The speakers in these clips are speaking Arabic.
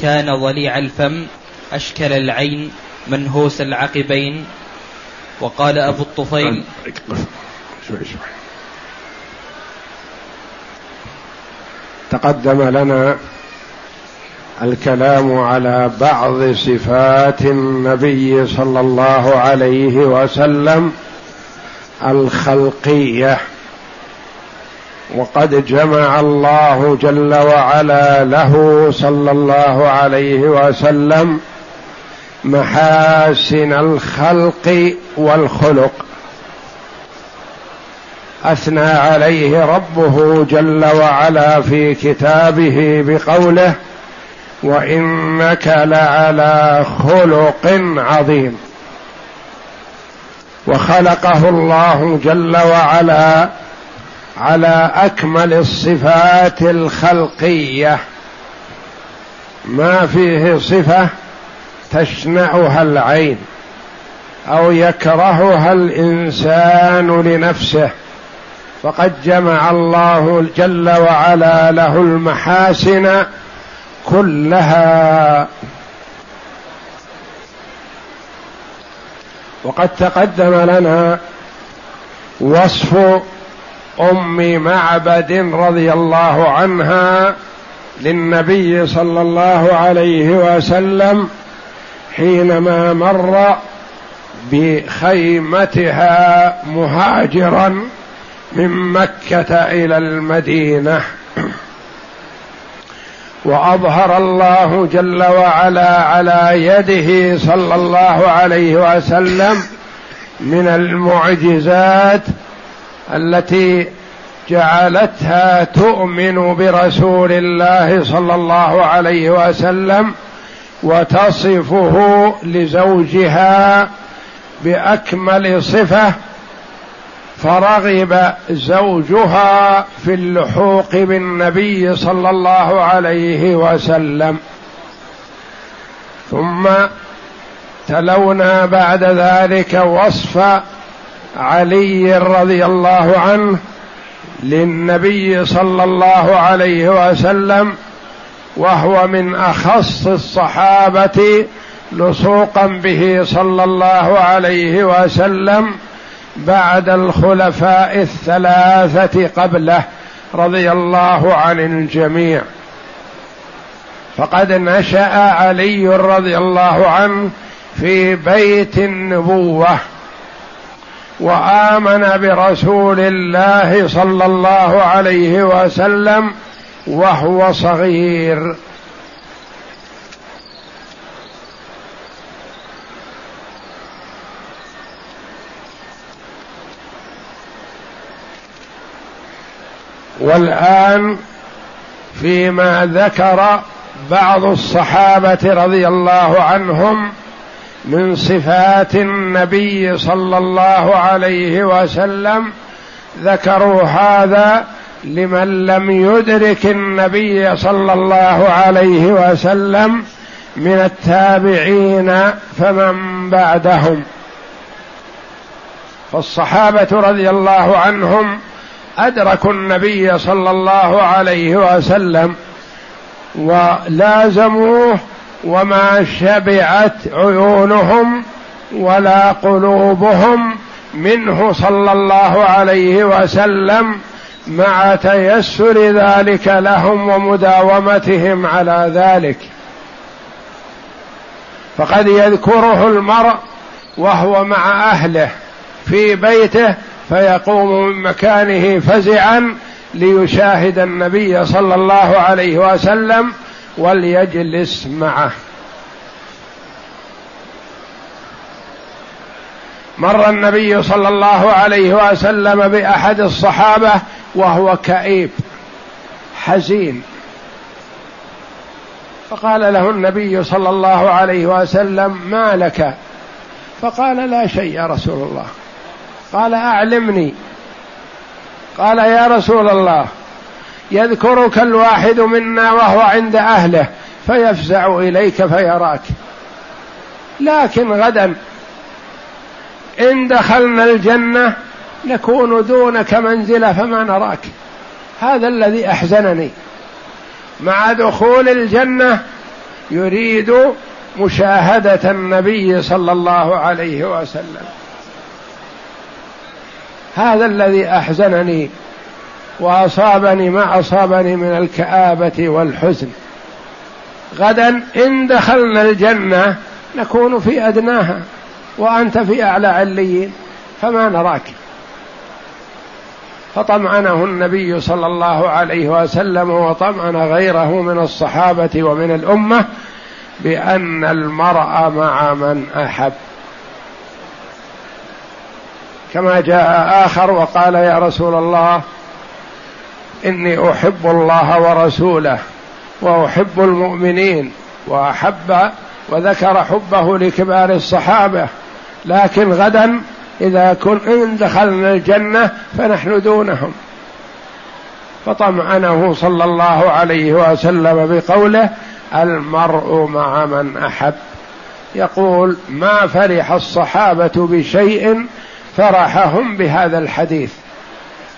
كان ضليع الفم أشكل العين منهوس العقبين. وقال أبو الطفيل شوي شوي. تقدم لنا الكلام على بعض صفات النبي صلى الله عليه وسلم الخلقية. وقد جمع الله جل وعلا له صلى الله عليه وسلم محاسن الخلق والخلق. أثنى عليه ربه جل وعلا في كتابه بقوله وإنك لعلى خلق عظيم. وخلقه الله جل وعلا على أكمل الصفات الخلقية. ما فيه صفة تشنعها العين أو يكرهها الإنسان لنفسه. فقد جمع الله جل وعلا له المحاسن كلها. وقد تقدم لنا وصف ام معبد رضي الله عنها للنبي صلى الله عليه وسلم حينما مر بخيمتها مهاجرا من مكة إلى المدينة. وأظهر الله جل وعلا على يده صلى الله عليه وسلم من المعجزات التي جعلتها تؤمن برسول الله صلى الله عليه وسلم وتصفه لزوجها بأكمل صفة فرغب زوجها في اللحوق بالنبي صلى الله عليه وسلم. ثم تلونا بعد ذلك وصف علي رضي الله عنه للنبي صلى الله عليه وسلم وهو من أخص الصحابة لصوقا به صلى الله عليه وسلم بعد الخلفاء الثلاثة قبله رضي الله عن الجميع. فقد نشأ علي رضي الله عنه في بيت النبوة. وآمن برسول الله صلى الله عليه وسلم وهو صغير. والآن فيما ذكر بعض الصحابة رضي الله عنهم من صفات النبي صلى الله عليه وسلم ذكروا هذا لمن لم يدرك النبي صلى الله عليه وسلم من التابعين فمن بعدهم. فالصحابة رضي الله عنهم أدركوا النبي صلى الله عليه وسلم ولازموه وما شبعت عيونهم ولا قلوبهم منه صلى الله عليه وسلم مع تيسر ذلك لهم ومداومتهم على ذلك. فقد يذكره المرء وهو مع أهله في بيته فيقوم من مكانه فزعا ليشاهد النبي صلى الله عليه وسلم وليجلس معه. مر النبي صلى الله عليه وسلم بأحد الصحابة وهو كئيب حزين. فقال له النبي صلى الله عليه وسلم ما لك؟ فقال لا شيء يا رسول الله. قال أعلمني. قال يا رسول الله. يذكرك الواحد منا وهو عند أهله فيفزع إليك فيراك. لكن غدا إن دخلنا الجنة نكون دونك منزلة فما نراك. هذا الذي أحزنني. مع دخول الجنة يريد مشاهدة النبي صلى الله عليه وسلم. هذا الذي أحزنني. وأصابني ما أصابني من الكآبة والحزن. غدا إن دخلنا الجنة نكون في أدناها وأنت في أعلى عليين فما نراك. فطمأنه النبي صلى الله عليه وسلم وطمأن غيره من الصحابة ومن الأمة بأن المرء مع من أحب. كما جاء آخر وقال يا رسول الله إني أحب الله ورسوله وأحب المؤمنين وأحب وذكر حبه لكبار الصحابة لكن غدا إذا كن إن دخلنا الجنة فنحن دونهم. فطمأنه صلى الله عليه وسلم بقوله المرء مع من أحب. يقول ما فرح الصحابة بشيء فرحهم بهذا الحديث.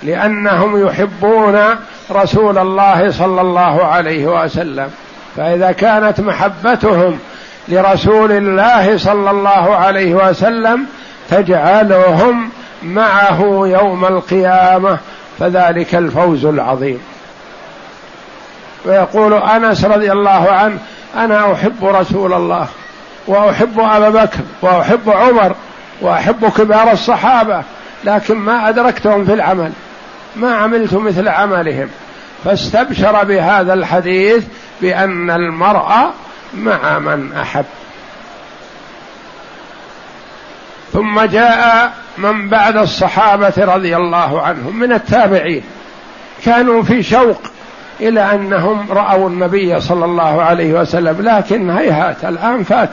لأنهم يحبون رسول الله صلى الله عليه وسلم. فإذا كانت محبتهم لرسول الله صلى الله عليه وسلم تجعلهم معه يوم القيامة فذلك الفوز العظيم. ويقول أنس رضي الله عنه أنا أحب رسول الله وأحب أبا بكر وأحب عمر وأحب كبار الصحابة لكن ما أدركتهم في العمل. ما عملت مثل عملهم. فاستبشر بهذا الحديث بأن المرء مع من أحب. ثم جاء من بعد الصحابة رضي الله عنهم من التابعين. كانوا في شوق إلى أنهم رأوا النبي صلى الله عليه وسلم لكن هيهات الآن فات.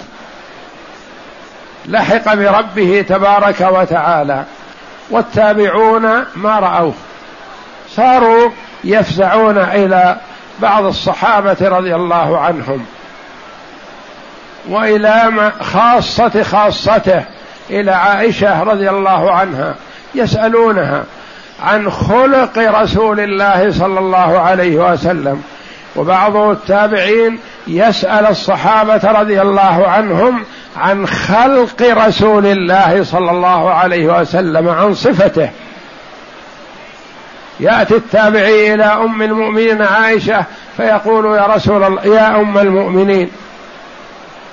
لحق بربه تبارك وتعالى والتابعون ما رأوه. صاروا يفزعون إلى بعض الصحابة رضي الله عنهم وإلى خاصة خاصته إلى عائشة رضي الله عنها يسألونها عن خلق رسول الله صلى الله عليه وسلم وبعض التابعين يسأل الصحابة رضي الله عنهم عن خلق رسول الله صلى الله عليه وسلم عن صفته. يأتي التابعي إلى أم المؤمنين عائشة فيقول يا رسول الله يا أم المؤمنين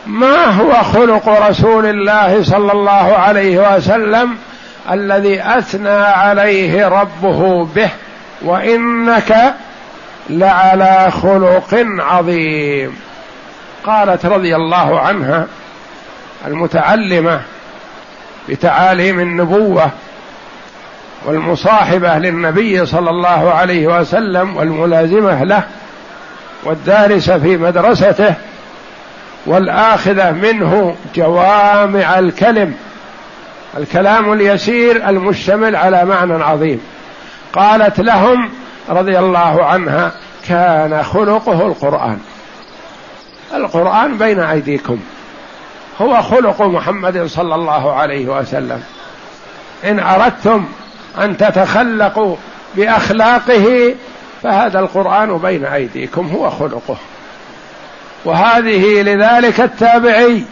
ما هو خلق رسول الله صلى الله عليه وسلم الذي أثنى عليه ربه به؟ وإنك لعلى خلق عظيم. قالت رضي الله عنها المتعلمة بتعاليم النبوة والمصاحبه للنبي صلى الله عليه وسلم والملازمة له والدارسه في مدرسته والآخذة منه جوامع الكلم الكلام اليسير المشتمل على معنى عظيم. قالت لهم رضي الله عنها كان خلقه القرآن. القرآن بين أيديكم. هو خلق محمد صلى الله عليه وسلم. إن أردتم أن تتخلقوا بأخلاقه فهذا القرآن بين أيديكم هو خلقه. وهذه لذلك التابعي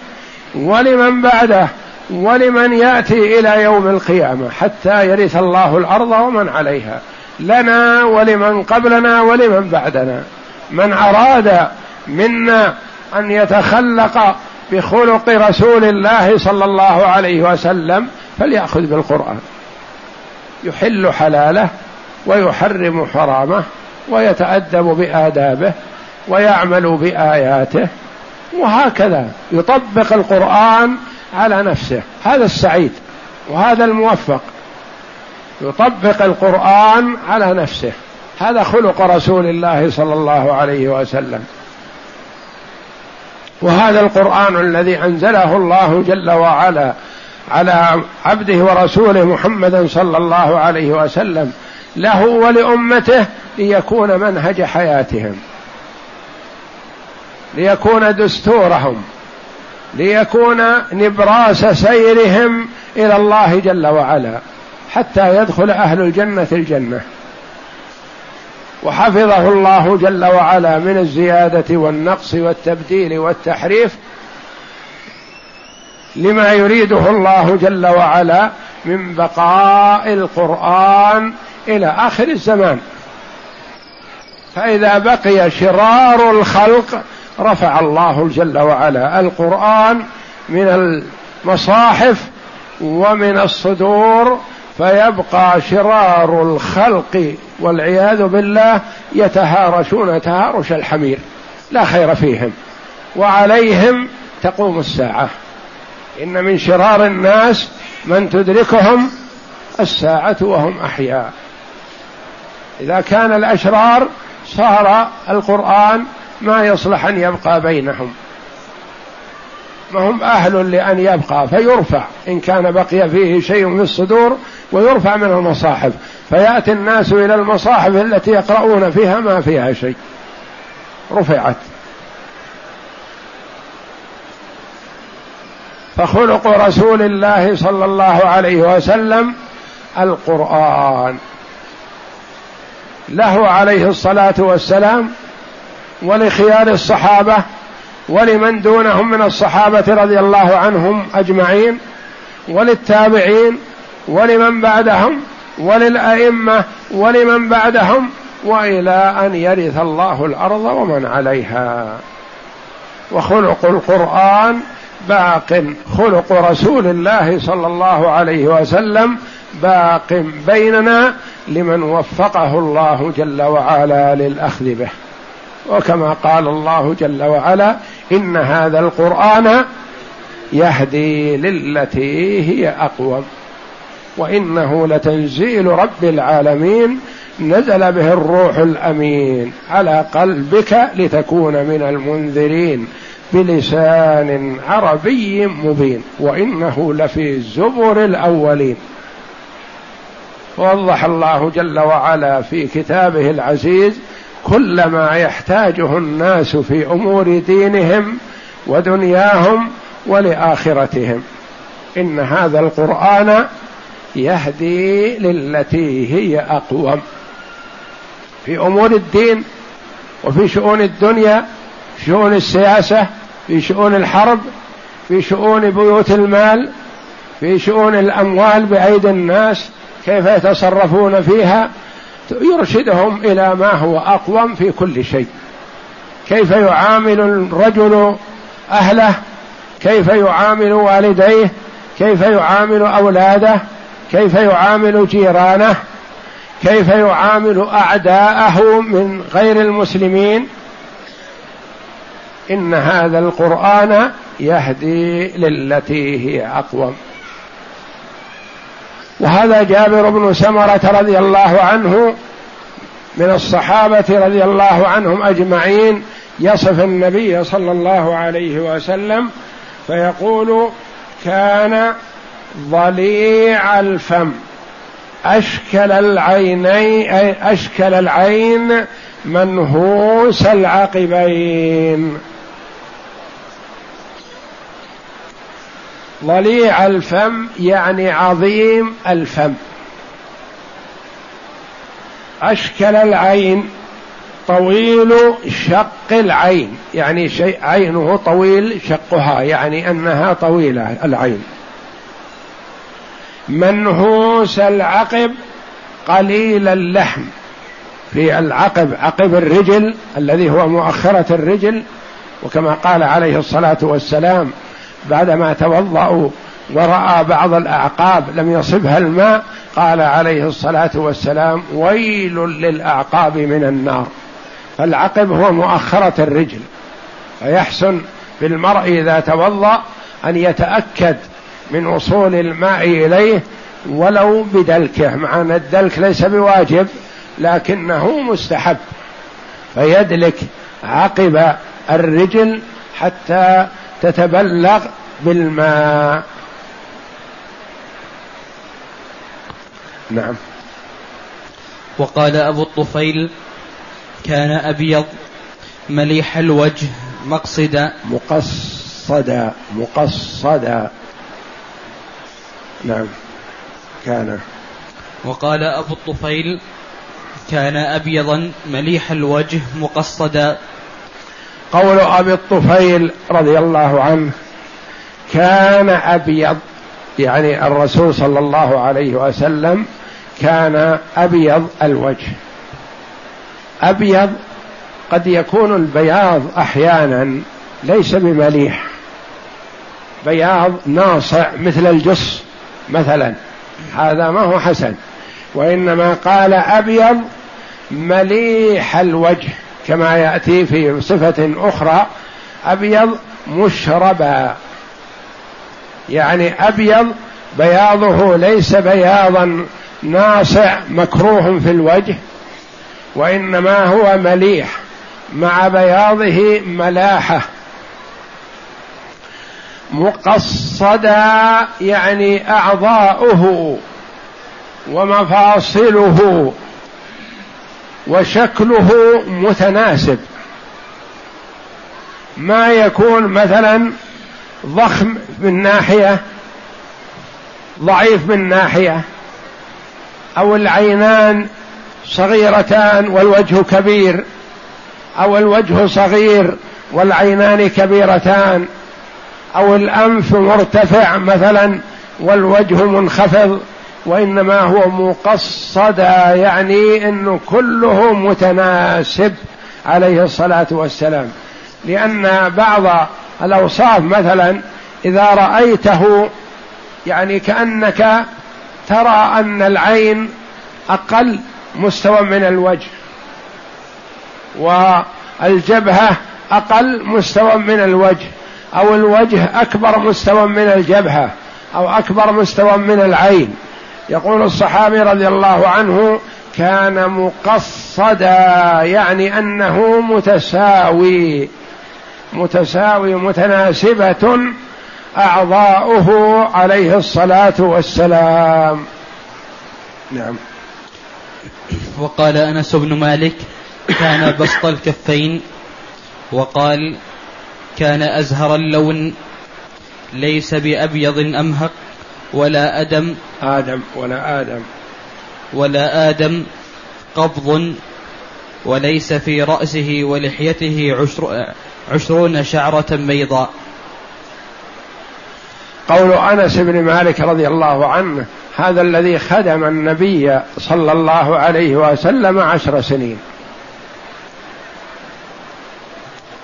ولمن بعده ولمن يأتي إلى يوم القيامة حتى يرث الله الأرض ومن عليها. لنا ولمن قبلنا ولمن بعدنا. من أراد منا أن يتخلق بخلق رسول الله صلى الله عليه وسلم فليأخذ بالقرآن. يحل حلاله ويحرم حرامه ويتأدب بآدابه ويعمل بآياته وهكذا يطبق القرآن على نفسه. هذا السعيد وهذا الموفق. يطبق القرآن على نفسه. هذا خلق رسول الله صلى الله عليه وسلم. وهذا القرآن الذي أنزله الله جل وعلا على عبده ورسوله محمد صلى الله عليه وسلم له ولأمته ليكون منهج حياتهم ليكون دستورهم ليكون نبراس سيرهم إلى الله جل وعلا حتى يدخل أهل الجنة الجنة. وحفظه الله جل وعلا من الزيادة والنقص والتبديل والتحريف لما يريده الله جل وعلا من بقاء القرآن إلى آخر الزمان. فإذا بقي شرار الخلق رفع الله جل وعلا القرآن من المصاحف ومن الصدور فيبقى شرار الخلق والعياذ بالله يتهارشون تهارش الحمير لا خير فيهم وعليهم تقوم الساعة. إن من شرار الناس من تدركهم الساعة وهم أحياء. إذا كان الأشرار صار القرآن ما يصلح أن يبقى بينهم. ما هم أهل لأن يبقى فيرفع. إن كان بقي فيه شيء من الصدور ويرفع من المصاحف. فيأتي الناس إلى المصاحف التي يقرؤون فيها ما فيها شيء. رفعت. فخلق رسول الله صلى الله عليه وسلم القرآن. له عليه الصلاة والسلام ولخيار الصحابة ولمن دونهم من الصحابة رضي الله عنهم أجمعين وللتابعين ولمن بعدهم وللأئمة ولمن بعدهم وإلى أن يرث الله الأرض ومن عليها. وخلق القرآن باق خلق رسول الله صلى الله عليه وسلم باق بيننا لمن وفقه الله جل وعلا للأخذ به. وكما قال الله جل وعلا إن هذا القرآن يهدي للتي هي أقوم وإنه لتنزيل رب العالمين نزل به الروح الأمين على قلبك لتكون من المنذرين. بلسان عربي مبين وإنه لفي زبر الأولين. وضح الله جل وعلا في كتابه العزيز كل ما يحتاجه الناس في أمور دينهم ودنياهم ولآخرتهم. إن هذا القرآن يهدي للتي هي أقوم. في أمور الدين وفي شؤون الدنيا شؤون السياسة في شؤون الحرب في شؤون بيوت المال في شؤون الأموال بأيدي الناس كيف يتصرفون فيها يرشدهم إلى ما هو أقوم في كل شيء. كيف يعامل الرجل أهله؟ كيف يعامل والديه؟ كيف يعامل أولاده؟ كيف يعامل جيرانه؟ كيف يعامل أعداءه من غير المسلمين؟ إن هذا القرآن يهدي للتي هي أقوم. وهذا جابر بن سمرة رضي الله عنه من الصحابة رضي الله عنهم أجمعين يصف النبي صلى الله عليه وسلم فيقول كان ضليع الفم أشكل العينين أشكل العين منهوس العقبين. ضليع الفم يعني عظيم الفم. أشكل العين طويل شق العين يعني شيء عينه طويل شقها يعني أنها طويلة العين. منهوس العقب قليل اللحم. في العقب عقب الرجل الذي هو مؤخرة الرجل وكما قال عليه الصلاة والسلام بعدما توضأوا ورأى بعض الأعقاب لم يصبها الماء قال عليه الصلاة والسلام ويل للأعقاب من النار. فالعقب هو مؤخرة الرجل فيحسن بالمرء إذا توضأ أن يتأكد من وصول الماء إليه ولو بدلكه مع أن الدلك ليس بواجب لكنه مستحب. فيدلك عقب الرجل حتى تتبلغ بالماء. نعم. وقال أبو الطفيل كان أبيض مليح الوجه مقصدا. مقصدا مقصدا. نعم. كان. وقال أبو الطفيل كان أبيضا مليح الوجه مقصدا. قول أبي الطفيل رضي الله عنه كان أبيض يعني الرسول صلى الله عليه وسلم كان أبيض الوجه. أبيض قد يكون البياض أحيانا ليس بمليح. بياض ناصع مثل الجص مثلا. هذا ما هو حسن. وإنما قال أبيض مليح الوجه. كما يأتي في صفة أخرى أبيض مشربا. يعني أبيض بياضه ليس بياضا ناصع مكروه في الوجه وإنما هو مليح مع بياضه ملاحة. مقصدا يعني أعضاؤه ومفاصله. وشكله متناسب. ما يكون مثلا ضخم من ناحية ضعيف من ناحية أو العينان صغيرتان والوجه كبير أو الوجه صغير والعينان كبيرتان أو الأنف مرتفع مثلا والوجه منخفض وإنما هو مقصدا يعني إنه كله متناسب عليه الصلاة والسلام. لأن بعض الأوصاف مثلا إذا رأيته يعني كأنك ترى أن العين أقل مستوى من الوجه والجبهة أقل مستوى من الوجه أو الوجه أكبر مستوى من الجبهة أو أكبر مستوى من العين. يقول الصحابي رضي الله عنه كان مقصدا يعني أنه متساوي متساوي متناسبة أعضاؤه عليه الصلاة والسلام. نعم. وقال أنس بن مالك كان بسط الكفين وقال كان أزهر اللون ليس بأبيض أمهق. ولا أدم آدم ولا آدم. ولا آدم قبض وليس في رأسه ولحيته عشر عشرون شعرة بيضاء. قول أنس بن مالك رضي الله عنه هذا الذي خدم النبي صلى الله عليه وسلم عشر سنين.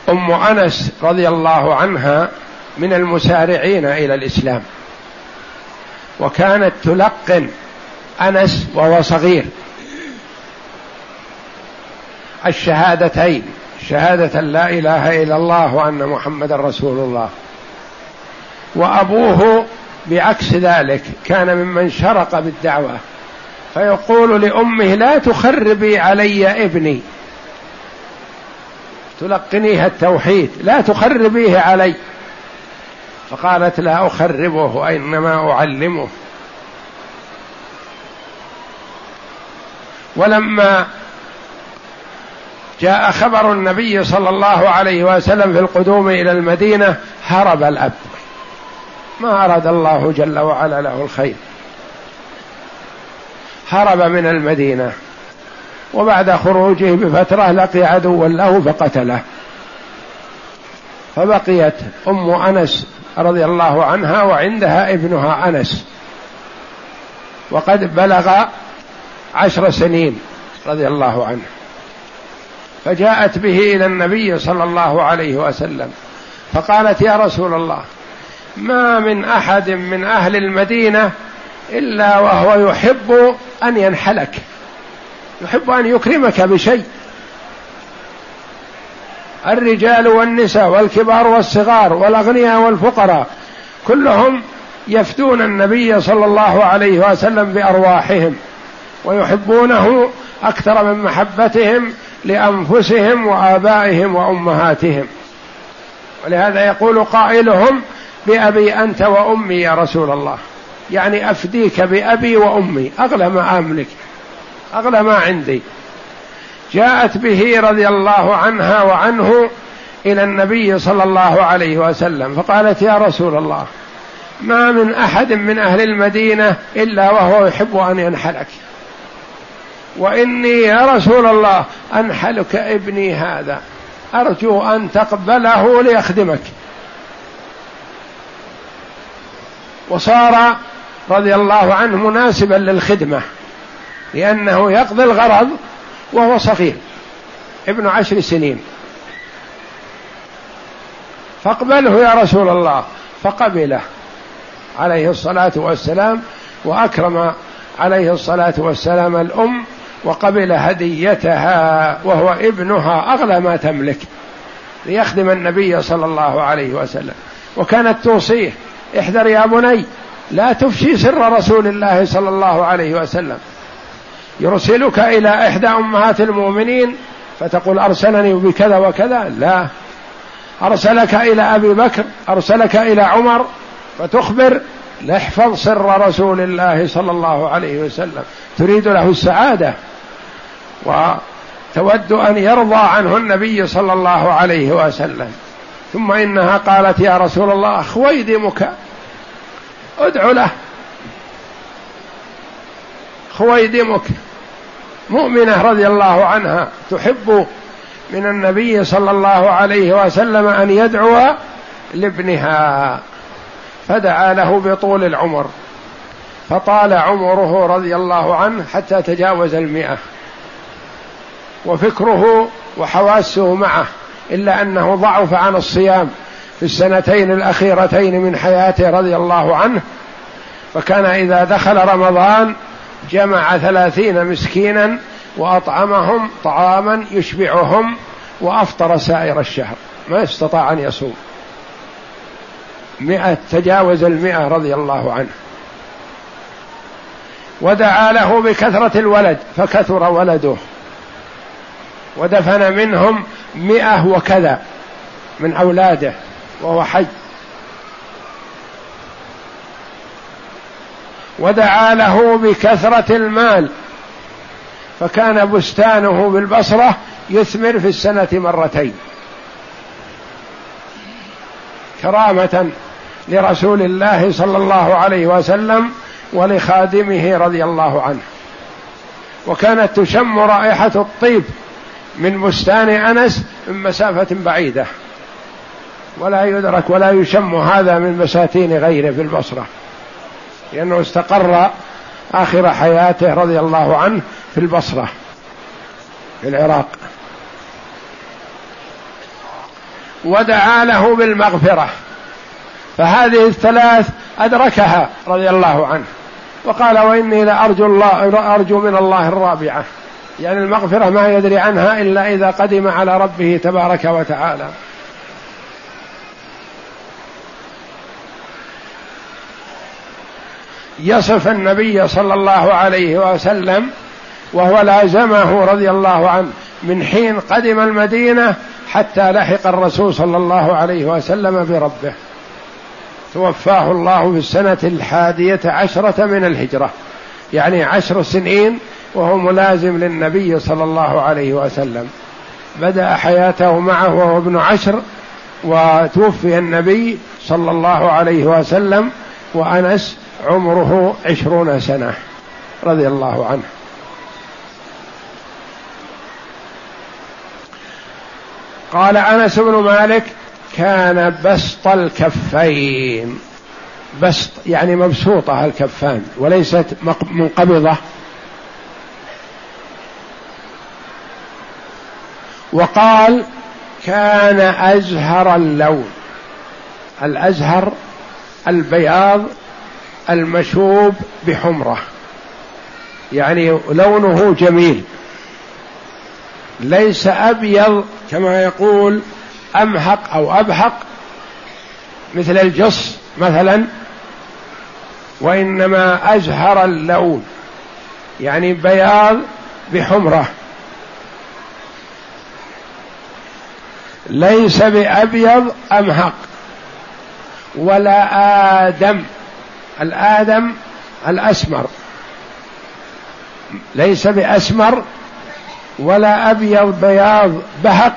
أم أنس رضي الله عنها من المسارعين إلى الإسلام. وكانت تلقن أنس وهو صغير. الشهادتين شهادة لا إله إلا الله وأن محمدا رسول الله. وأبوه بعكس ذلك كان ممن شرق بالدعوة فيقول لأمه لا تخربي علي ابني. تلقنيها التوحيد لا تخربيه علي. فقالت لا أخربه إنما أعلمه. ولما جاء خبر النبي صلى الله عليه وسلم في القدوم إلى المدينة هرب الأب. ما أراد الله جل وعلا له الخير. هرب من المدينة. وبعد خروجه بفترة لقي عدوا له فقتله. فبقيت أم أنس رضي الله عنها وعندها ابنها أنس. وقد بلغ عشر سنين رضي الله عنه. فجاءت به إلى النبي صلى الله عليه وسلم فقالت يا رسول الله ما من أحد من أهل المدينة إلا وهو يحب أن ينحلك يحب أن يكرمك بشيء. الرجال والنساء والكبار والصغار والأغنياء والفقراء كلهم يفتون النبي صلى الله عليه وسلم بأرواحهم ويحبونه أكثر من محبتهم لأنفسهم وآبائهم وأمهاتهم. ولهذا يقول قائلهم بأبي أنت وأمي يا رسول الله. يعني أفديك بأبي وأمي أغلى ما أملك أغلى ما عندي. جاءت به رضي الله عنها وعنه إلى النبي صلى الله عليه وسلم فقالت يا رسول الله ما من أحد من أهل المدينة إلا وهو يحب أن ينحلك. وإني يا رسول الله أنحلك ابني هذا أرجو أن تقبله ليخدمك. وصار رضي الله عنه مناسبا للخدمة لأنه يقضي الغرض وهو صغير ابن عشر سنين. فاقبله يا رسول الله فقبله عليه الصلاة والسلام وأكرم عليه الصلاة والسلام الأم وقبل هديتها وهو ابنها أغلى ما تملك ليخدم النبي صلى الله عليه وسلم. وكانت توصيه احذر يا بني لا تفشي سر رسول الله صلى الله عليه وسلم. يرسلك إلى إحدى أمهات المؤمنين فتقول أرسلني بكذا وكذا. لا. أرسلك إلى أبي بكر أرسلك إلى عمر فتخبر لاحفظ سر رسول الله صلى الله عليه وسلم. تريد له السعادة وتود أن يرضى عنه النبي صلى الله عليه وسلم. ثم إنها قالت يا رسول الله خويدمك ادع له. خويدمك مؤمنة رضي الله عنها تحب من النبي صلى الله عليه وسلم أن يدعو لابنها فدعا له بطول العمر فطال عمره رضي الله عنه حتى تجاوز المئة وفكره وحواسه معه إلا أنه ضعف عن الصيام في السنتين الأخيرتين من حياته رضي الله عنه فكان إذا دخل رمضان جمع ثلاثين مسكينا وأطعمهم طعاما يشبعهم وأفطر سائر الشهر ما استطاع أن يصوم. مئة تجاوز المئة رضي الله عنه. ودعا له بكثرة الولد فكثر ولده. ودفن منهم مئة وكذا من أولاده وهو حي. ودعا له بكثرة المال. فكان بستانه بالبصرة يثمر في السنة مرتين. كرامة لرسول الله صلى الله عليه وسلم ولخادمه رضي الله عنه. وكانت تشم رائحة الطيب من بستان أنس من مسافة بعيدة. ولا يدرك ولا يشم هذا من بساتين غيره في البصرة. لأنه استقر آخر حياته رضي الله عنه في البصرة في العراق. ودعا له بالمغفرة. فهذه الثلاث أدركها رضي الله عنه. وقال وإني لأرجو الله ارجو من الله الرابعة. يعني المغفرة ما يدري عنها إلا إذا قدم على ربه تبارك وتعالى. يصف النبي صلى الله عليه وسلم وهو لازمه رضي الله عنه من حين قدم المدينة حتى لحق الرسول صلى الله عليه وسلم بربه. توفاه الله في السنة الحادية عشرة من الهجرة. يعني عشر سنين وهو ملازم للنبي صلى الله عليه وسلم. بدأ حياته معه وهو ابن عشر وتوفي النبي صلى الله عليه وسلم وأنس عمره عشرون سنة رضي الله عنه. قال أنس بن مالك كان بسط الكفين. بسط يعني مبسوطة الكفان وليست منقبضة. وقال كان أزهر اللون. الأزهر البياض المشوب بحمرة. يعني لونه جميل. ليس أبيض كما يقول أمهق أو أبهق مثل الجص مثلا وإنما أزهر اللون يعني بياض بحمرة. ليس بأبيض أمهق ولا آدم. الآدم الأسمر. ليس بأسمر ولا أبيض بياض بهق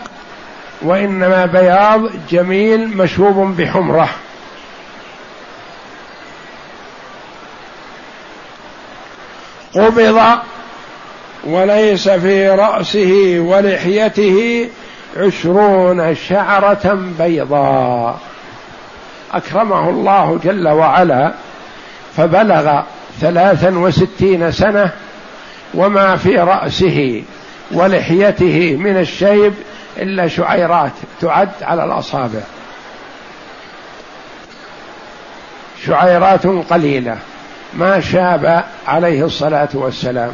وإنما بياض جميل مشوب بحمرة. قبض وليس في رأسه ولحيته عشرون شعرة بيضاء. أكرمه الله جل وعلا. فبلغ ثلاثا وستين سنة وما في رأسه ولحيته من الشيب إلا شعيرات تعد على الأصابع. شعيرات قليلة ما شاب عليه الصلاة والسلام.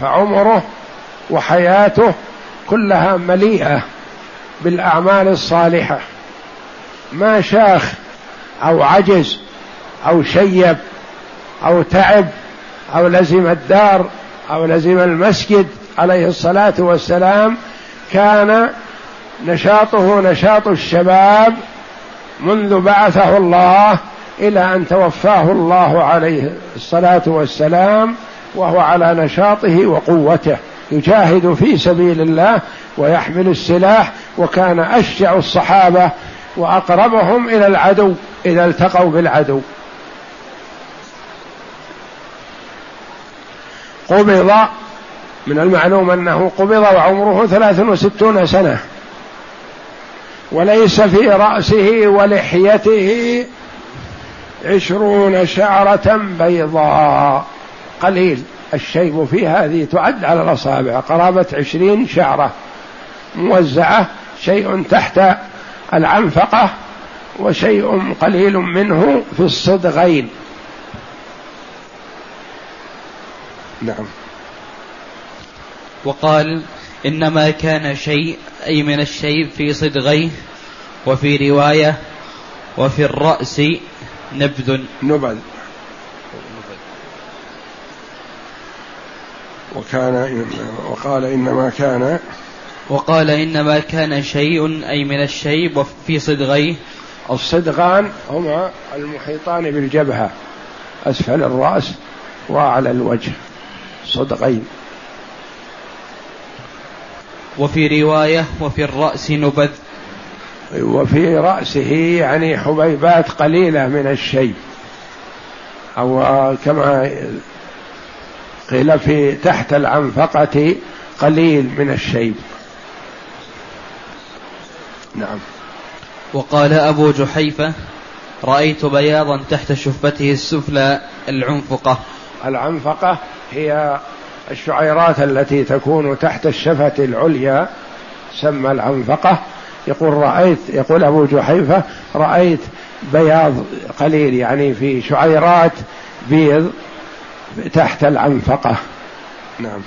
فعمره وحياته كلها مليئة بالأعمال الصالحة. ما شاخ أو عجز أو شيب أو تعب أو لزم الدار أو لزم المسجد عليه الصلاة والسلام كان نشاطه نشاط الشباب منذ بعثه الله إلى أن توفاه الله عليه الصلاة والسلام وهو على نشاطه وقوته يجاهد في سبيل الله ويحمل السلاح وكان أشجع الصحابة وأقربهم إلى العدو إذا التقوا بالعدو. قبض من المعلوم أنه قبض وعمره ثلاث وستون سنة. وليس في رأسه ولحيته عشرون شعرة بيضاء. قليل الشيب في هذه تعد على الأصابع. قرابة عشرين شعرة. موزعة شيء تحت العنفقة وشيء قليل منه في الصدغين. نعم. وقال إنما كان شيء أي من الشيء في صدغيه وفي رواية وفي الرأس نبذ. نبذ. وكان وقال إنما كان وقال إنما كان شيء أي من الشيب في صدغيه. الصدغان هما المحيطان بالجبهة أسفل الرأس وأعلى الوجه صدغين. وفي رواية وفي الرأس نبذ. وفي رأسه يعني حبيبات قليلة من الشيب أو كما قيل في تحت العنفقة قليل من الشيب نعم. وقال أبو جحيفة رأيت بياضا تحت شفته السفلى العنفقة. العنفقة هي الشعيرات التي تكون تحت الشفة العليا سمى العنفقة. يقول رأيت يقول أبو جحيفة رأيت بياض قليل يعني في شعيرات بيض تحت العنفقة. نعم.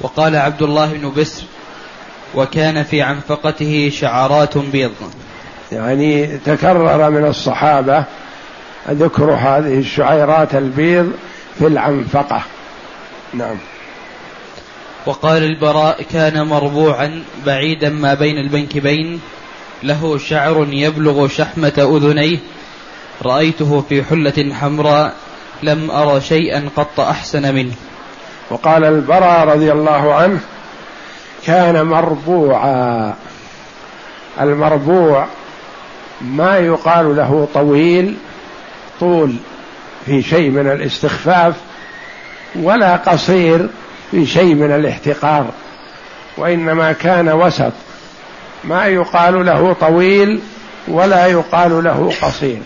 وقال عبد الله بن بسر وكان في عنفقته شعرات بيض. يعني تكرر من الصحابة ذكر هذه الشعيرات البيض في العنفقة. نعم. وقال البراء كان مربوعا بعيدا ما بين المنكبين له شعر يبلغ شحمة أذنيه رأيته في حلة حمراء لم أرى شيئا قط أحسن منه. وقال البراء رضي الله عنه كان مربوعا. المربوع ما يقال له طويل طول في شيء من الاستخفاف ولا قصير في شيء من الاحتقار وإنما كان وسط. ما يقال له طويل ولا يقال له قصير.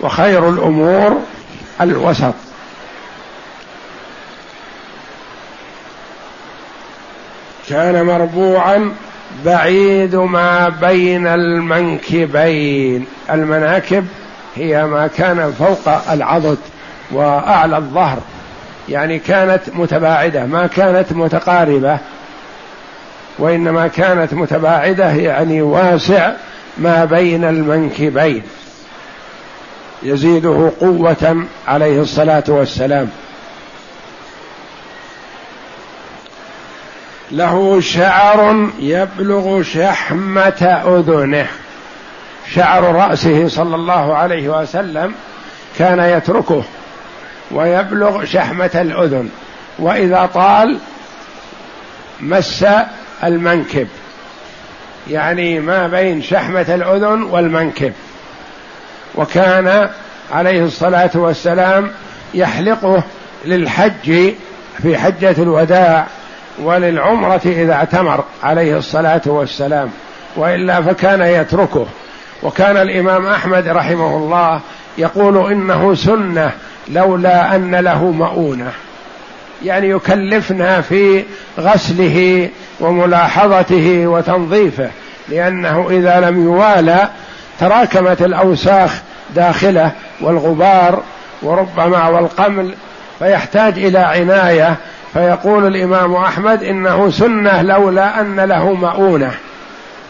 وخير الأمور الوسط. كان مربوعا بعيد ما بين المنكبين. المناكب هي ما كان فوق العضد وأعلى الظهر يعني كانت متباعدة ما كانت متقاربة وإنما كانت متباعدة يعني واسع ما بين المنكبين. يزيده قوة عليه الصلاة والسلام. له شعر يبلغ شحمة أذنه. شعر رأسه صلى الله عليه وسلم كان يتركه ويبلغ شحمة الأذن. وإذا طال مس المنكب. يعني ما بين شحمة الأذن والمنكب. وكان عليه الصلاة والسلام يحلقه للحج في حجة الوداع. وللعمرة إذا اعتمر عليه الصلاة والسلام وإلا فكان يتركه. وكان الإمام أحمد رحمه الله يقول إنه سنة لولا أن له مؤونة. يعني يكلفنا في غسله وملاحظته وتنظيفه لأنه إذا لم يوالى تراكمت الأوساخ داخله والغبار وربما والقمل فيحتاج إلى عناية فيقول الإمام أحمد إنه سنة لولا أن له مؤونة.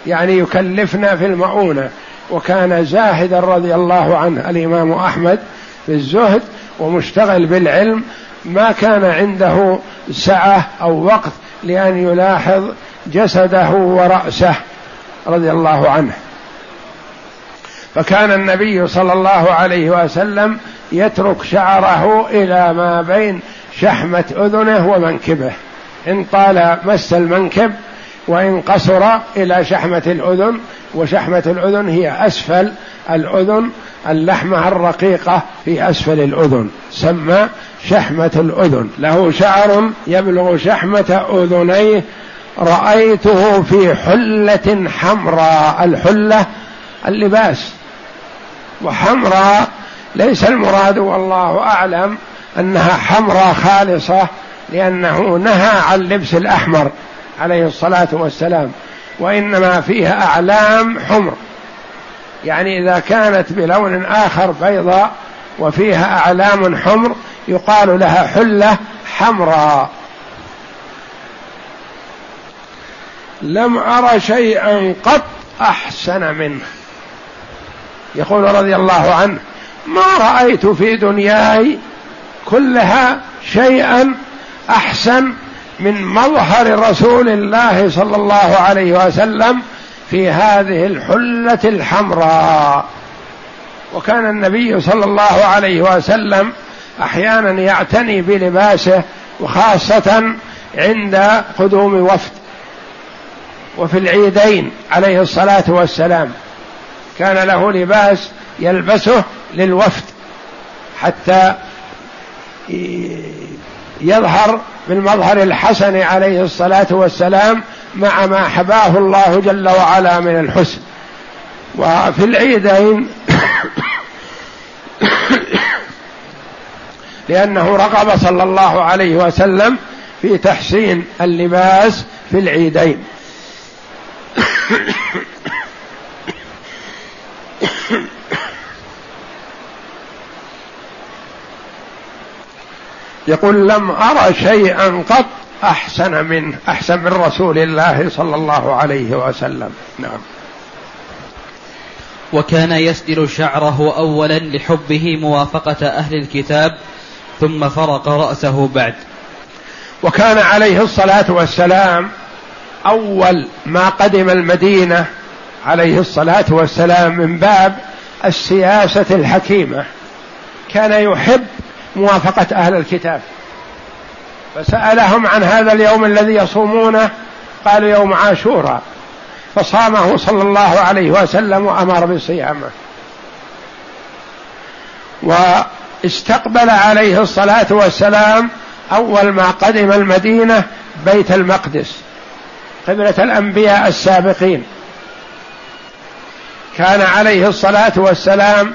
يعني يكلفنا في المؤونة. وكان زاهدا رضي الله عنه الإمام أحمد في الزهد ومشتغل بالعلم. ما كان عنده سعة أو وقت لأن يلاحظ جسده ورأسه رضي الله عنه. فكان النبي صلى الله عليه وسلم يترك شعره إلى ما بين شحمة أذنه ومنكبه. إن طال مس المنكب وإن قصر إلى شحمة الأذن وشحمة الأذن هي أسفل الأذن اللحمة الرقيقة في أسفل الأذن. سمى شحمة الأذن. له شعر يبلغ شحمة أذنيه. رأيته في حلة حمراء. الحلة اللباس. وحمراء ليس المراد والله أعلم أنها حمراء خالصة لأنه نهى عن لبس الأحمر عليه الصلاة والسلام وإنما فيها أعلام حمر. يعني إذا كانت بلون آخر بيضاء وفيها أعلام حمر يقال لها حلة حمراء. لم أر شيئا قط أحسن منه. يقول رضي الله عنه ما رأيت في دنياي كلها شيئا أحسن من مظهر رسول الله صلى الله عليه وسلم في هذه الحلة الحمراء. وكان النبي صلى الله عليه وسلم أحيانا يعتني بلباسه وخاصة عند قدوم وفد وفي العيدين عليه الصلاة والسلام. كان له لباس يلبسه للوفد حتى يظهر بالمظهر الحسن عليه الصلاة والسلام مع ما حباه الله جل وعلا من الحسن. وفي العيدين لأنه رغب صلى الله عليه وسلم في تحسين اللباس في العيدين. يقول لم أرى شيئا قط أحسن منه أحسن من رسول الله صلى الله عليه وسلم. نعم. وكان يسدل شعره أولا لحبه موافقة أهل الكتاب ثم فرق رأسه بعد. وكان عليه الصلاة والسلام أول ما قدم المدينة عليه الصلاة والسلام من باب السياسة الحكيمة. كان يحب موافقة أهل الكتاب. فسألهم عن هذا اليوم الذي يصومونه قالوا يوم عاشوراء. فصامه صلى الله عليه وسلم وأمر بصيامه. واستقبل عليه الصلاة والسلام أول ما قدم المدينة بيت المقدس قبلة الأنبياء السابقين. كان عليه الصلاة والسلام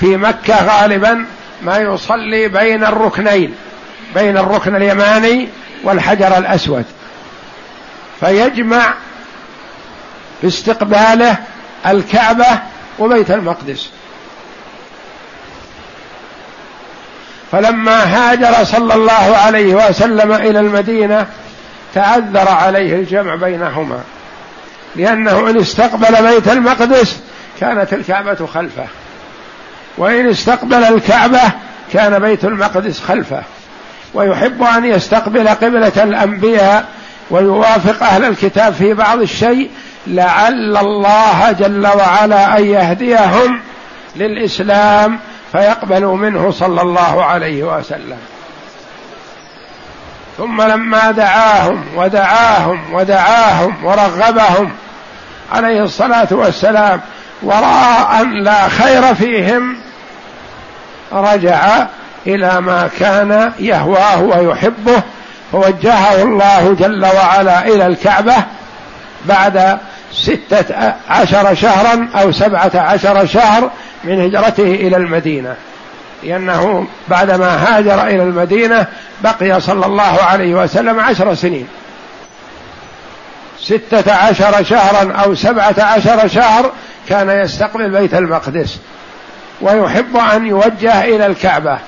في مكة غالبا ما يصلي بين الركنين بين الركن اليماني والحجر الأسود. فيجمع باستقباله الكعبة وبيت المقدس. فلما هاجر صلى الله عليه وسلم إلى المدينة تعذر عليه الجمع بينهما. لأنه إن استقبل بيت المقدس كانت الكعبة خلفه. وإن استقبل الكعبة كان بيت المقدس خلفه. ويحب أن يستقبل قبلة الأنبياء ويوافق أهل الكتاب في بعض الشيء لعل الله جل وعلا أن يهديهم للإسلام فيقبلوا منه صلى الله عليه وسلم. ثم لما دعاهم ودعاهم ودعاهم ورغبهم عليه الصلاة والسلام وراى أن لا خير فيهم رجع إلى ما كان يهواه ويحبه فوجهه الله جل وعلا إلى الكعبة بعد ستة عشر شهرا أو سبعة عشر شهر من هجرته إلى المدينة. لأنه بعدما هاجر إلى المدينة بقي صلى الله عليه وسلم عشر سنين. ستة عشر شهرا أو سبعة عشر شهر كان يستقبل بيت المقدس. ويحب أن يوجه إلى الكعبة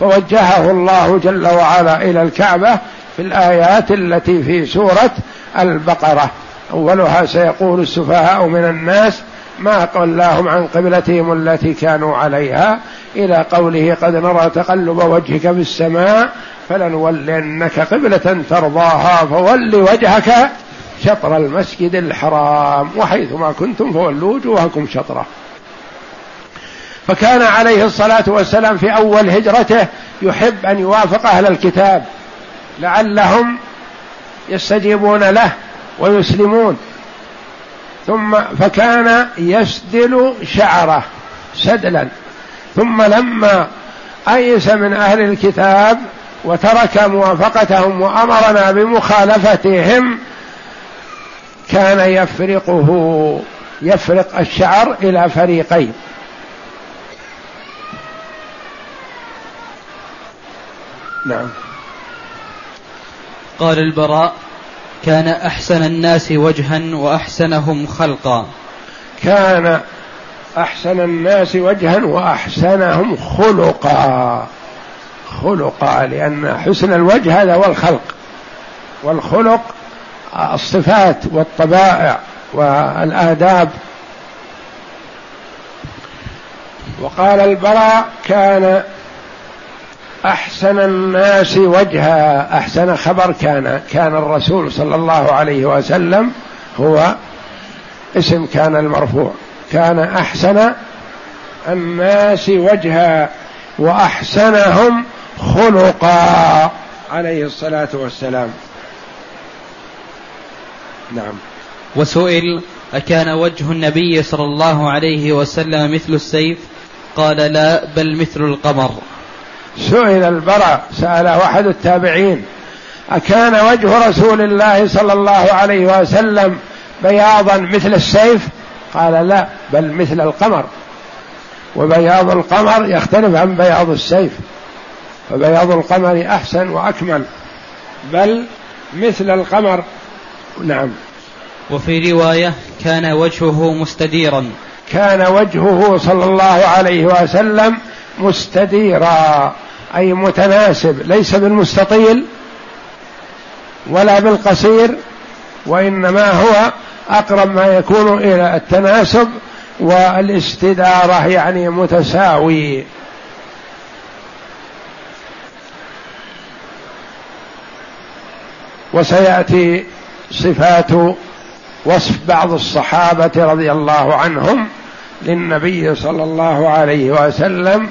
فوجهه الله جل وعلا إلى الكعبة في الآيات التي في سورة البقرة. أولها سيقول السفهاء من الناس ما قلاهم عن قبلتهم التي كانوا عليها إلى قوله قد نرى تقلب وجهك في السماء فلنولنك قبلة ترضاها فول وجهك شطر المسجد الحرام. وحيثما كنتم فولوا وجوهكم شطرة. فكان عليه الصلاة والسلام في أول هجرته يحب أن يوافق أهل الكتاب. لعلهم يستجيبون له ويسلمون. ثم فكان يسدل شعره سدلا. ثم لما أيس من أهل الكتاب وترك موافقتهم وأمرنا بمخالفتهم كان يفرقه يفرق الشعر إلى فريقين. نعم. قال البراء كان أحسن الناس وجها وأحسنهم خلقا. كان أحسن الناس وجها وأحسنهم خلقا. خلقا لأن حسن الوجه هذا هو الخلق. والخلق الصفات والطبائع والآداب. وقال البراء كان أحسن الناس وجها أحسن خبر كان كان الرسول صلى الله عليه وسلم هو اسم كان المرفوع. كان أحسن الناس وجها وأحسنهم خلقا عليه الصلاة والسلام. نعم. وسئل أكان وجه النبي صلى الله عليه وسلم مثل السيف؟ قال لا بل مثل القمر. سئل البراء سأل أحد التابعين أكان وجه رسول الله صلى الله عليه وسلم بياضا مثل السيف؟ قال لا بل مثل القمر. وبياض القمر يختلف عن بياض السيف. فبياض القمر أحسن وأكمل بل مثل القمر. نعم. وفي رواية كان وجهه مستديرا. كان وجهه صلى الله عليه وسلم مستديرا أي متناسب ليس بالمستطيل ولا بالقصير وإنما هو أقرب ما يكون إلى التناسب والاستدارة يعني متساوي. وسيأتي صفات وصف بعض الصحابة رضي الله عنهم للنبي صلى الله عليه وسلم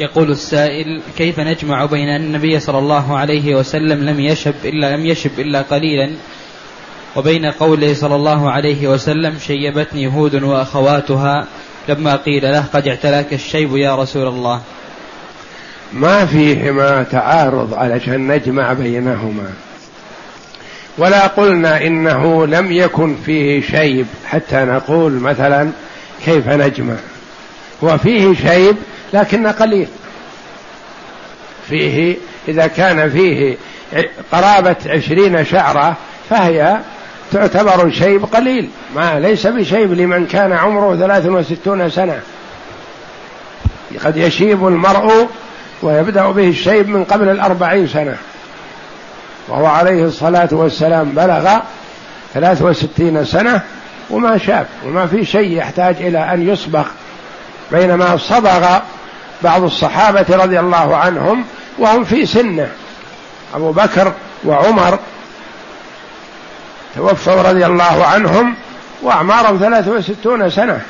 يقول السائل كيف نجمع بين أن النبي صلى الله عليه وسلم لم يشب إلا لم يشب إلا قليلا وبين قوله صلى الله عليه وسلم شيبتني هود وأخواتها لما قيل له قد اعتلاك الشيب يا رسول الله. ما فيهما تعارض علشان نجمع بينهما. ولا قلنا إنه لم يكن فيه شيب حتى نقول مثلا كيف نجمع. وفيه شيب لكن قليل. فيه إذا كان فيه قرابة عشرين شعرة فهي تعتبر شيب قليل. ما ليس بشيب لمن كان عمره ثلاث وستون سنة. قد يشيب المرء ويبدأ به الشيب من قبل الأربعين سنة. وهو عليه الصلاة والسلام بلغ ثلاث وستين سنة وما شاب وما في شيء يحتاج إلى أن يصبغ بينما صبغ بعض الصحابة رضي الله عنهم وهم في سنة. أبو بكر وعمر توفوا رضي الله عنهم وأعمارهم ثلاث وستون سنة.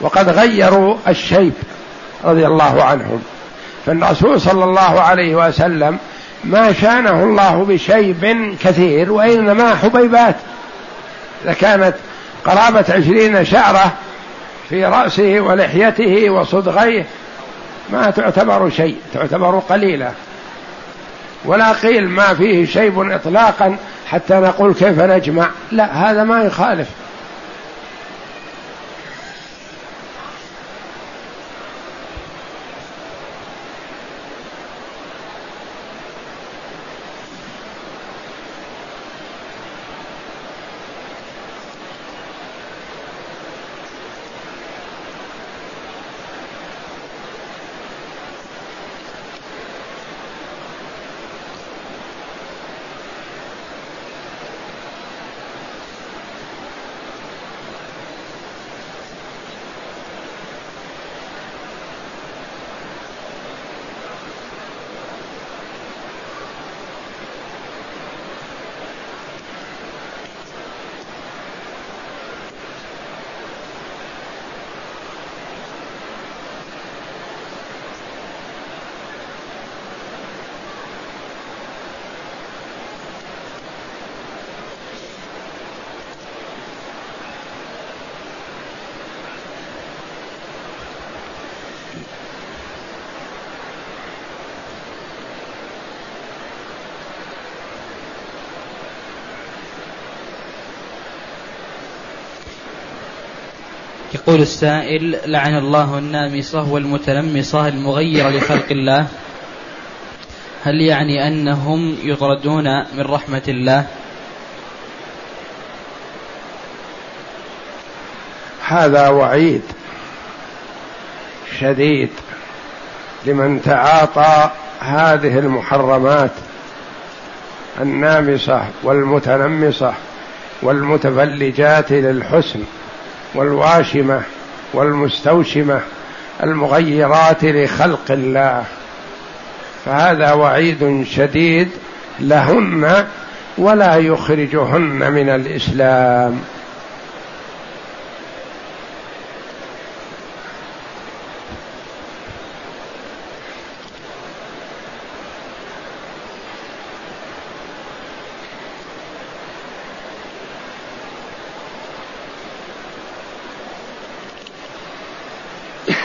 وقد غيروا الشيب رضي الله عنهم. فالرسول صلى الله عليه وسلم ما شانه الله بشيب كثير وإنما حبيبات. إذا كانت قرابة عشرين شعرة في رأسه ولحيته وصدغيه ما تعتبر شيء تعتبر قليلة ولا قيل ما فيه شيء إطلاقا حتى نقول كيف نجمع. لا هذا ما يخالف. يقول السائل لعن الله النامصة والمتلمصة المغيرة لخلق الله. هل يعني أنهم يطردون من رحمة الله؟ هذا وعيد. شديد لمن تعاطى هذه المحرمات النامصة والمتنمصة والمتفلجات للحسن والواشمة والمستوشمة المغيرات لخلق الله. فهذا وعيد شديد لهن ولا يخرجهن من الإسلام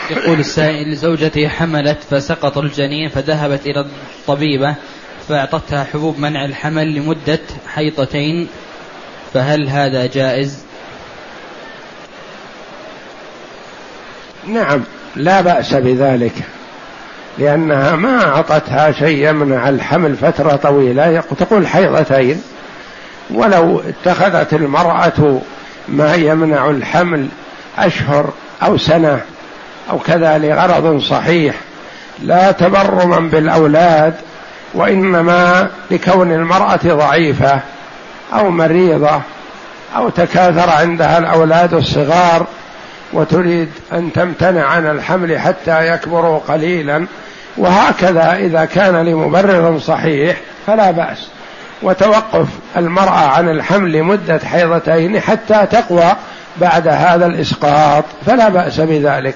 يقول السائل زوجتي حملت فسقط الجنين فذهبت إلى الطبيبة فأعطتها حبوب منع الحمل لمدة حيضتين فهل هذا جائز؟ نعم لا بأس بذلك لأنها ما أعطتها شيء يمنع الحمل فترة طويلة. تقول حيضتين. ولو اتخذت المرأة ما يمنع الحمل أشهر أو سنة أو كذا لغرض صحيح. لا تبرما بالأولاد وإنما لكون المرأة ضعيفة أو مريضة أو تكاثر عندها الأولاد الصغار وتريد أن تمتنع عن الحمل حتى يكبروا قليلا. وهكذا إذا كان لمبرر صحيح فلا بأس. وتوقف المرأة عن الحمل لمدة حيضتين حتى تقوى بعد هذا الإسقاط فلا بأس بذلك.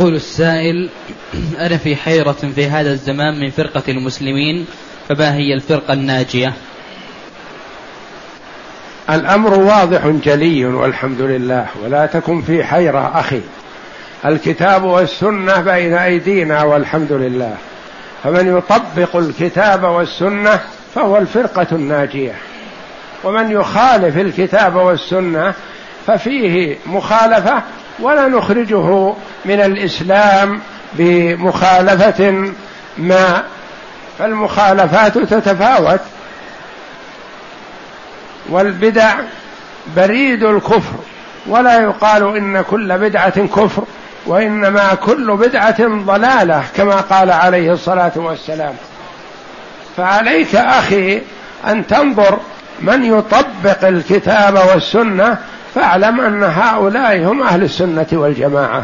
يقول السائل أنا في حيرة في هذا الزمان من فرقة المسلمين فما هي الفرقة الناجية؟ الأمر واضح جلي والحمد لله ولا تكن في حيرة أخي. الكتاب والسنة بين أيدينا والحمد لله. فمن يطبق الكتاب والسنة فهو الفرقة الناجية. ومن يخالف الكتاب والسنة ففيه مخالفة ولا نخرجه من الإسلام بمخالفة ما فالمخالفات تتفاوت. والبدع بريد الكفر ولا يقال إن كل بدعة كفر وإنما كل بدعة ضلالة كما قال عليه الصلاة والسلام. فعليك أخي أن تنظر من يطبق الكتاب والسنة فاعلم أن هؤلاء هم أهل السنة والجماعة.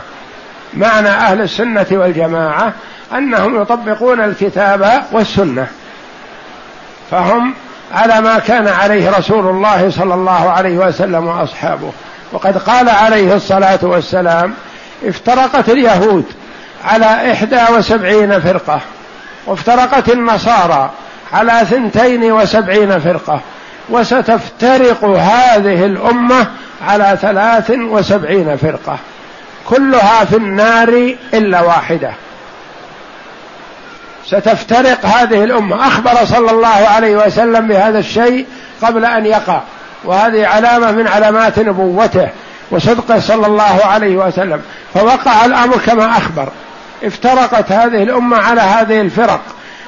معنى أهل السنة والجماعة أنهم يطبقون الكتاب والسنة. فهم على ما كان عليه رسول الله صلى الله عليه وسلم وأصحابه. وقد قال عليه الصلاة والسلام افترقت اليهود على إحدى وسبعين فرقة وافترقت النصارى على ثنتين وسبعين فرقة وستفترق هذه الأمة على ثلاث وسبعين فرقة. كلها في النار إلا واحدة. ستفترق هذه الأمة. أخبر صلى الله عليه وسلم بهذا الشيء قبل أن يقع. وهذه علامة من علامات نبوته وصدقه صلى الله عليه وسلم. فوقع الأمر كما أخبر. افترقت هذه الأمة على هذه الفرق.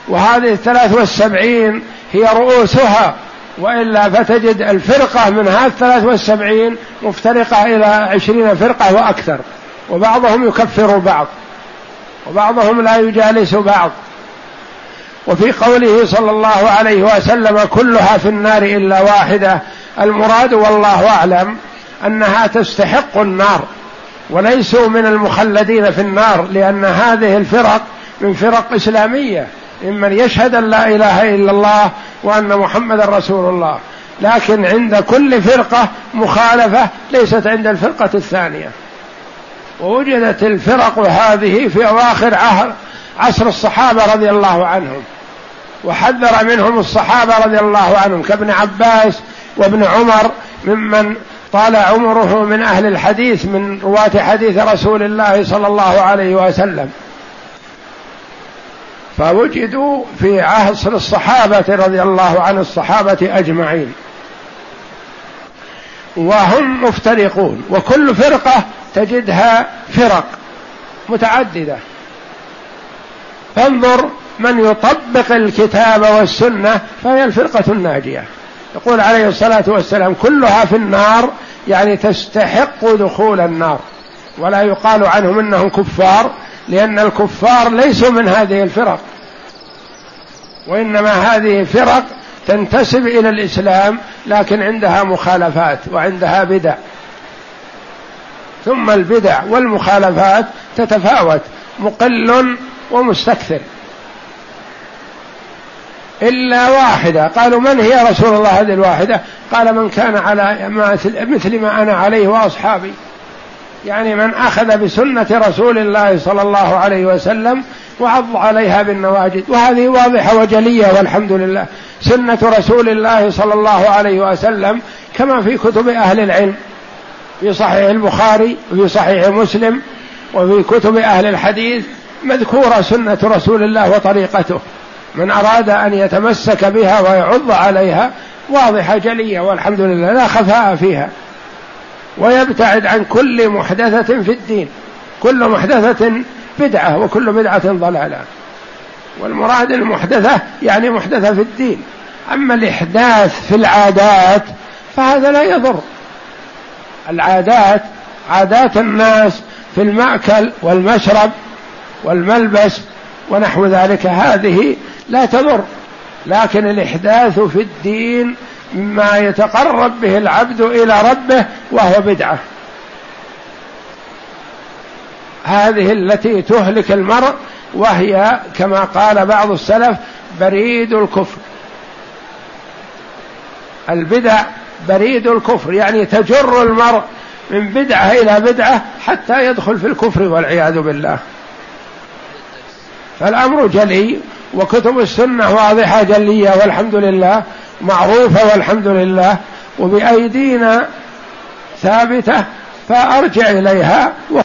وهذه الثلاث والسبعين هي رؤوسها. وإلا فتجد الفرقة من هذه الثلاث والسبعين مفترقة إلى عشرين فرقة وأكثر. وبعضهم يكفر بعض. وبعضهم لا يجالس بعض. وفي قوله صلى الله عليه وسلم كلها في النار إلا واحدة. المراد والله أعلم أنها تستحق النار. وليسوا من المخلدين في النار لأن هذه الفرق من فرق إسلامية. ممن يشهد أن لا إله إلا الله وأن محمدا رسول الله. لكن عند كل فرقة مخالفة ليست عند الفرقة الثانية. ووجدت الفرق هذه في أواخر عصر الصحابة رضي الله عنهم. وحذر منهم الصحابة رضي الله عنهم كابن عباس وابن عمر ممن طال عمره من أهل الحديث من رواة حديث رسول الله صلى الله عليه وسلم. فوجدوا في عصر الصحابة رضي الله عن الصحابة أجمعين. وهم مفترقون وكل فرقة تجدها فرق متعددة. فانظر من يطبق الكتاب والسنة فهي الفرقة الناجية. يقول عليه الصلاة والسلام كلها في النار يعني تستحق دخول النار. ولا يقال عنهم إنهم كفار لأن الكفار ليسوا من هذه الفرق. وإنما هذه فرق تنتسب إلى الإسلام لكن عندها مخالفات وعندها بدع. ثم البدع والمخالفات تتفاوت مقل ومستكثر. إلا واحدة. قالوا من هي رسول الله هذه الواحدة؟ قال من كان على مثل ما أنا عليه وأصحابي. يعني من أخذ بسنة رسول الله صلى الله عليه وسلم وعض عليها بالنواجد وهذه واضحة وجلية والحمد لله. سنة رسول الله صلى الله عليه وسلم كما في كتب أهل العلم في صحيح البخاري وفي صحيح مسلم وفي كتب أهل الحديث مذكورة سنة رسول الله وطريقته. من أراد أن يتمسك بها ويعض عليها واضحة جلية والحمد لله لا خفاء فيها. ويبتعد عن كل محدثة في الدين. كل محدثة بدعة وكل بدعة ضلالة. والمراد المحدثة يعني محدثة في الدين. أما الإحداث في العادات فهذا لا يضر. العادات عادات الناس في المأكل والمشرب والملبس ونحو ذلك هذه لا تضر. لكن الإحداث في الدين مما يتقرب به العبد إلى ربه وهو بدعة. هذه التي تهلك المرء وهي كما قال بعض السلف بريد الكفر. البدع بريد الكفر يعني تجر المرء من بدعة إلى بدعة حتى يدخل في الكفر والعياذ بالله. فالأمر جلي وكتب السنة واضحة جلية والحمد لله معروفة والحمد لله وبأيدينا ثابتة فأرجع إليها